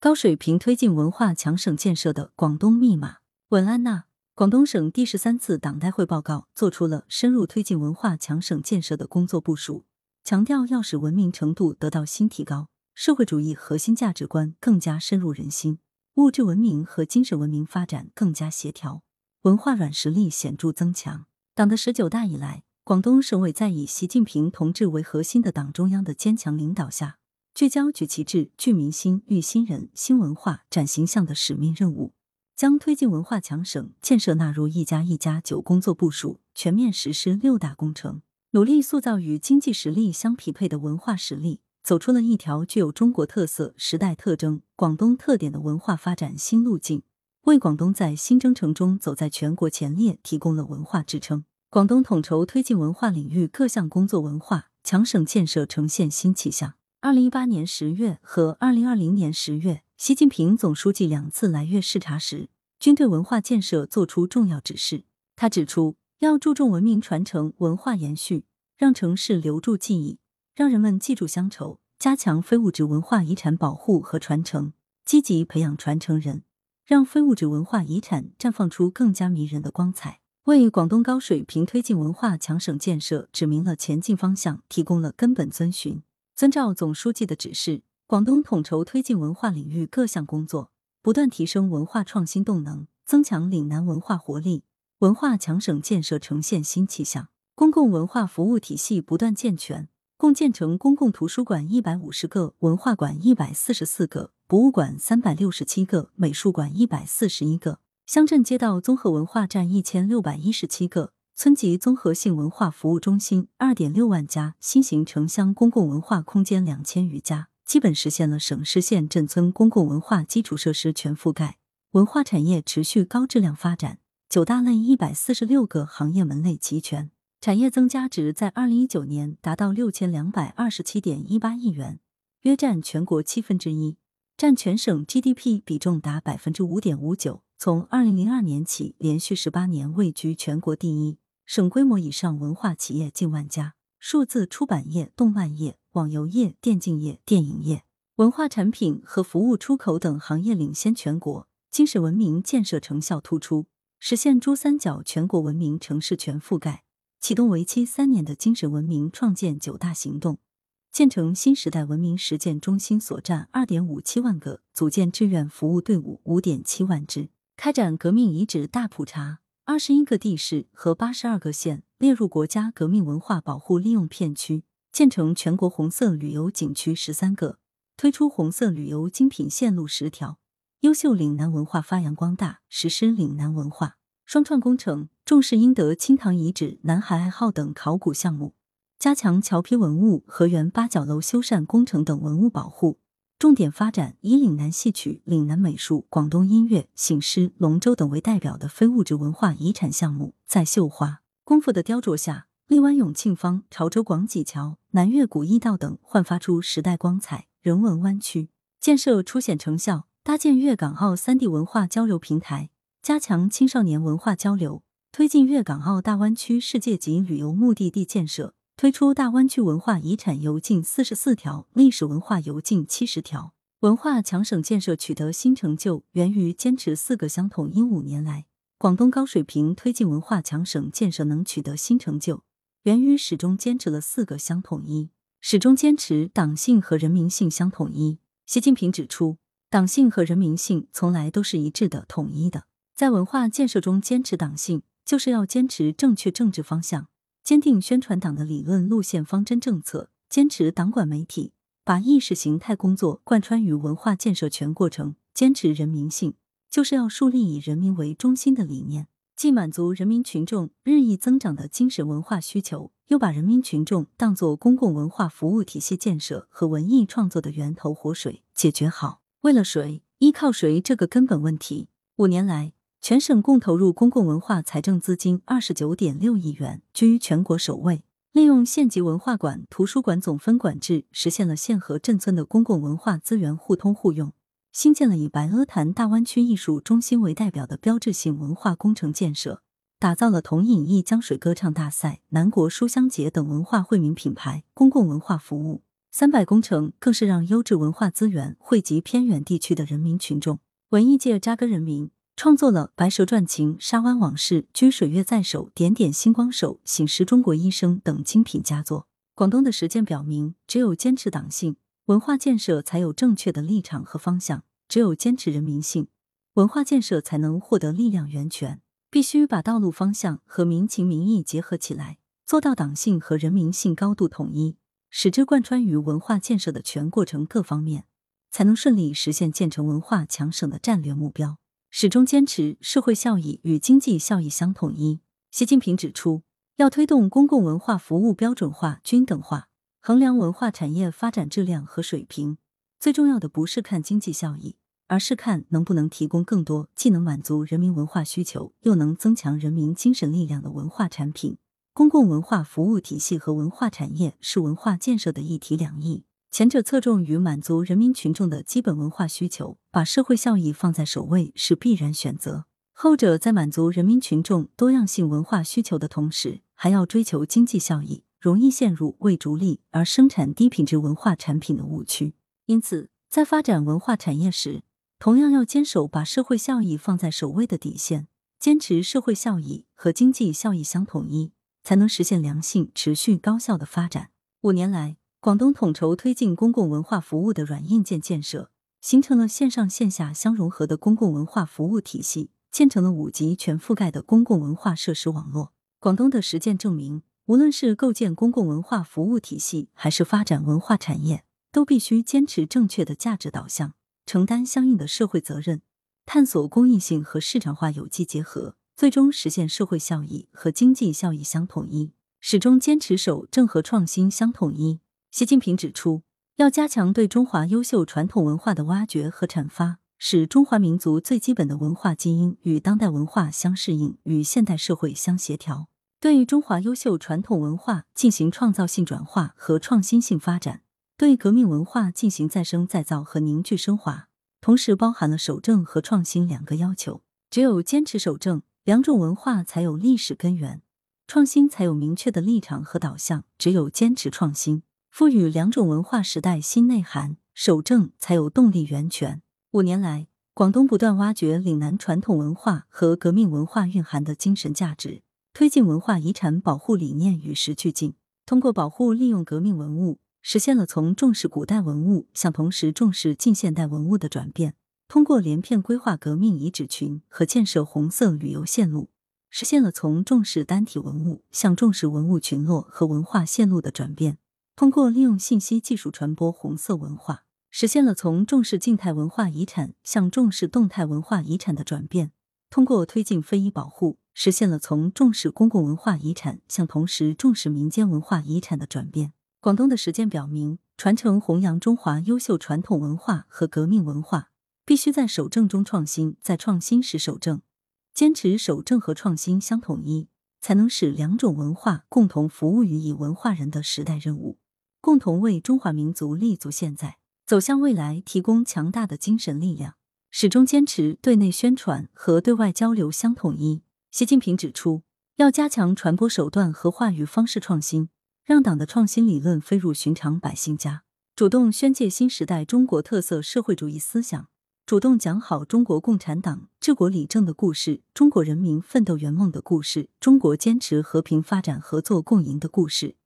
高水平推进文化强省建设的广东密码。文安娜，广东省第十三次党代会报告作出了深入推进文化强省建设的工作部署，强调要使文明程度得到新提高，社会主义核心价值观更加深入人心，物质文明和精神文明发展更加协调，文化软实力显著增强。党的十九大以来，广东省委在以习近平同志为核心的党中央的坚强领导下，聚焦举旗帜、聚民心、育新人、新文化、展形象的使命任务，将推进文化强省建设纳入“一加一加九”工作部署，全面实施六大工程，努力塑造与经济实力相匹配的文化实力，走出了一条具有中国特色、时代特征、广东特点的文化发展新路径，为广东在新征程中走在全国前列提供了文化支撑。广东统筹推进文化领域各项工作，文化强省建设呈现新气象。二零一八年十月和二零二零年十月，习近平总书记两次来粤视察时，均对文化建设作出重要指示。他指出，要注重文明传承、文化延续，让城市留住记忆，让人们记住乡愁；加强非物质文化遗产保护和传承，积极培养传承人，让非物质文化遗产绽放出更加迷人的光彩。为广东高水平推进文化强省建设指明了前进方向，提供了根本遵循。遵照总书记的指示，广东统筹推进文化领域各项工作，不断提升文化创新动能，增强岭南文化活力，文化强省建设呈现新气象。公共文化服务体系不断健全，共建成公共图书馆一百五十个，文化馆一百四十四个，博物馆三百六十七个，美术馆一百四十一个。乡镇街道综合文化站一千六百一十七个，村级综合性文化服务中心二点六万家，新型城乡公共文化空间两千余家，基本实现了省市县镇村公共文化基础设施全覆盖，文化产业持续高质量发展。九大类一百四十六个行业门类齐全，产业增加值在二零一九年达到六千两百二十七点一八亿元，约占全国七分之一，占全省 GDP 比重达百分之五点五九。从二零零二年起，连续十八年位居全国第一，省规模以上文化企业近万家，数字出版业、动漫业、网游业、电竞业、电影业、文化产品和服务出口等行业领先全国，精神文明建设成效突出，实现珠三角全国文明城市全覆盖，启动为期三年的精神文明创建九大行动。建成新时代文明实践中心所占二点五七万个，组建志愿服务队伍五点七万支。开展革命遗址大普查，二十一个地市和八十二个县列入国家革命文化保护利用片区，建成全国红色旅游景区十三个，推出红色旅游精品线路十条，优秀岭南文化发扬光大，实施岭南文化双创工程，重视英德清塘遗址、南海爱好等考古项目，加强桥坯文物、河源八角楼修缮工程等文物保护。重点发展以岭南戏曲、岭南美术、广东音乐、醒狮、龙舟等为代表的非物质文化遗产项目，在绣花功夫的雕琢下，荔湾永庆坊、潮州广济桥、南越古驿道等焕发出时代光彩。人文湾区建设初显成效，搭建粤港澳三地文化交流平台，加强青少年文化交流，推进粤港澳大湾区世界级旅游目的地建设。推出大湾区文化遗产游径四十四条，历史文化游径七十条。文化强省建设取得新成就，源于坚持四个乡统一。五年来，广东高水平推进文化强省建设能取得新成就，源于始终坚持了四个乡统一，始终坚持党性和人民性相统一。习近平指出，党性和人民性从来都是一致的、统一的。在文化建设中坚持党性，就是要坚持正确政治方向。坚定宣传党的理论路线方针政策，坚持党管媒体，把意识形态工作贯穿于文化建设全过程；坚持人民性，就是要树立以人民为中心的理念，既满足人民群众日益增长的精神文化需求，又把人民群众当作公共文化服务体系建设和文艺创作的源头活水，解决好“为了谁、依靠谁”这个根本问题。五年来。全省共投入公共文化财政资金二十九点六亿元，居全国首位。利用县级文化馆、图书馆总分管制，实现了县和镇村的公共文化资源互通互用。新建了以白鹅潭大湾区艺术中心为代表的标志性文化工程建设，打造了同影艺江水歌唱大赛、南国书香节等文化惠民品牌公共文化服务。三百工程更是让优质文化资源惠及偏远地区的人民群众。文艺界扎根人民，创作了《白蛇传情》《沙湾往事》《掬水月在手》《点点星光手》《醒时中国医生》等精品佳作。广东的实践表明，只有坚持党性，文化建设才有正确的立场和方向；只有坚持人民性，文化建设才能获得力量源泉。必须把道路方向和民情民意结合起来，做到党性和人民性高度统一，使之贯穿于文化建设的全过程各方面，才能顺利实现建成文化强省的战略目标。始终坚持社会效益与经济效益相统一。习近平指出，要推动公共文化服务标准化、均等化，衡量文化产业发展质量和水平，最重要的不是看经济效益。而是看能不能提供更多既能满足人民文化需求，又能增强人民精神力量的文化产品。公共文化服务体系和文化产业是文化建设的一体两翼，前者侧重于满足人民群众的基本文化需求，把社会效益放在首位是必然选择；后者在满足人民群众多样性文化需求的同时，还要追求经济效益，容易陷入为逐利而生产低品质文化产品的误区。因此，在发展文化产业时，同样要坚守把社会效益放在首位的底线，坚持社会效益和经济效益相统一，才能实现良性、持续、高效的发展。五年来，广东统筹推进公共文化服务的软硬件建设，形成了线上线下相融合的公共文化服务体系，建成了五级全覆盖的公共文化设施网络。广东的实践证明，无论是构建公共文化服务体系，还是发展文化产业，都必须坚持正确的价值导向。承担相应的社会责任，探索公益性和市场化有机结合，最终实现社会效益和经济效益相统一。始终坚持守正和创新相统一。习近平指出，要加强对中华优秀传统文化的挖掘和阐发，使中华民族最基本的文化基因与当代文化相适应，与现代社会相协调。对中华优秀传统文化进行创造性转化和创新性发展。对革命文化进行再生再造和凝聚升华，同时包含了守正和创新两个要求。只有坚持守正，两种文化才有历史根源；创新才有明确的立场和导向。只有坚持创新，赋予两种文化时代新内涵，守正才有动力源泉。五年来，广东不断挖掘岭南传统文化和革命文化蕴含的精神价值，推进文化遗产保护理念与时俱进，通过保护利用革命文物。实现了从重视古代文物向同时重视近现代文物的转变。通过连片规划革命遗址群和建设红色旅游线路，实现了从重视单体文物向重视文物群落和文化线路的转变。通过利用信息技术传播红色文化，实现了从重视静态文化遗产向重视动态文化遗产的转变。通过推进非遗保护，实现了从重视公共文化遗产向同时重视民间文化遗产的转变。广东的实践表明，传承弘扬中华优秀传统文化和革命文化，必须在守正中创新，在创新时守正，坚持守正和创新相统一，才能使两种文化共同服务于以文化人的时代任务，共同为中华民族立足现在、走向未来提供强大的精神力量。始终坚持对内宣传和对外交流相统一。习近平指出，要加强传播手段和话语方式创新。让党的创新理论飞入寻常百姓家，主动宣介新时代中国特色社会主义思想，主动讲好中国共产党治国理政的故事，中国人民奋斗圆梦的故事，中国坚持和平发展合作共赢的故事，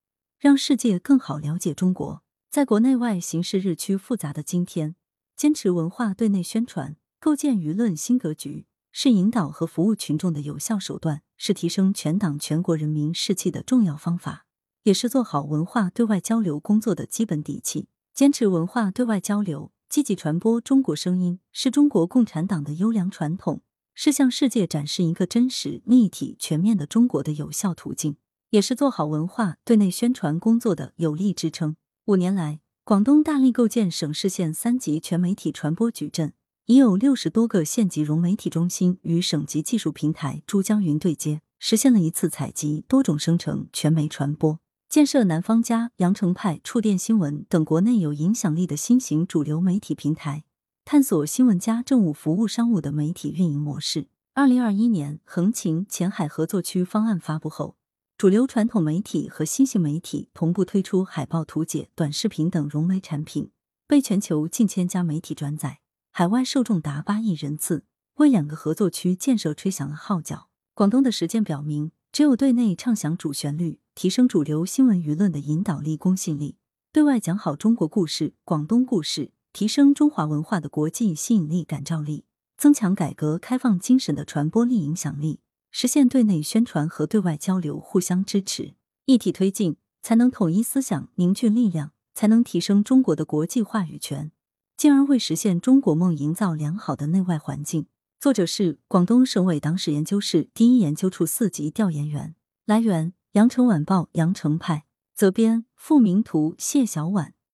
让世界更好了解中国。在国内外形势日趋复杂的今天，坚持文化对内宣传，构建舆论新格局，是引导和服务群众的有效手段，是提升全党全国人民士气的重要方法。也是做好文化对外交流工作的基本底气。坚持文化对外交流，积极传播中国声音，是中国共产党的优良传统，是向世界展示一个真实、立体、全面的中国的有效途径，也是做好文化对内宣传工作的有力支撑。五年来，广东大力构建省市县三级全媒体传播矩阵，已有六十多个县级融媒体中心与省级技术平台珠江云对接，实现了一次采集、多种生成、全媒传播。建设南方家、羊城派、触电新闻等国内有影响力的新型主流媒体平台，探索新闻加政务服务商务的媒体运营模式。二零二一年，横琴前海合作区方案发布后，主流传统媒体和新兴媒体同步推出海报图解、短视频等融媒产品，被全球近千家媒体转载，海外受众达八亿人次，为两个合作区建设吹响了号角。广东的实践表明，只有对内唱响主旋律，提升主流新闻舆论的引导力、公信力；对外讲好中国故事、广东故事，提升中华文化的国际吸引力、感召力，增强改革开放精神的传播力、影响力。实现对内宣传和对外交流互相支持，一体推进，才能统一思想、凝聚力量，才能提升中国的国际话语权，进而为实现中国梦营造良好的内外环境。作者是广东省委党史研究室第一研究处四级调研员。来源：羊城晚报羊城派。责编：付明图，谢小婉。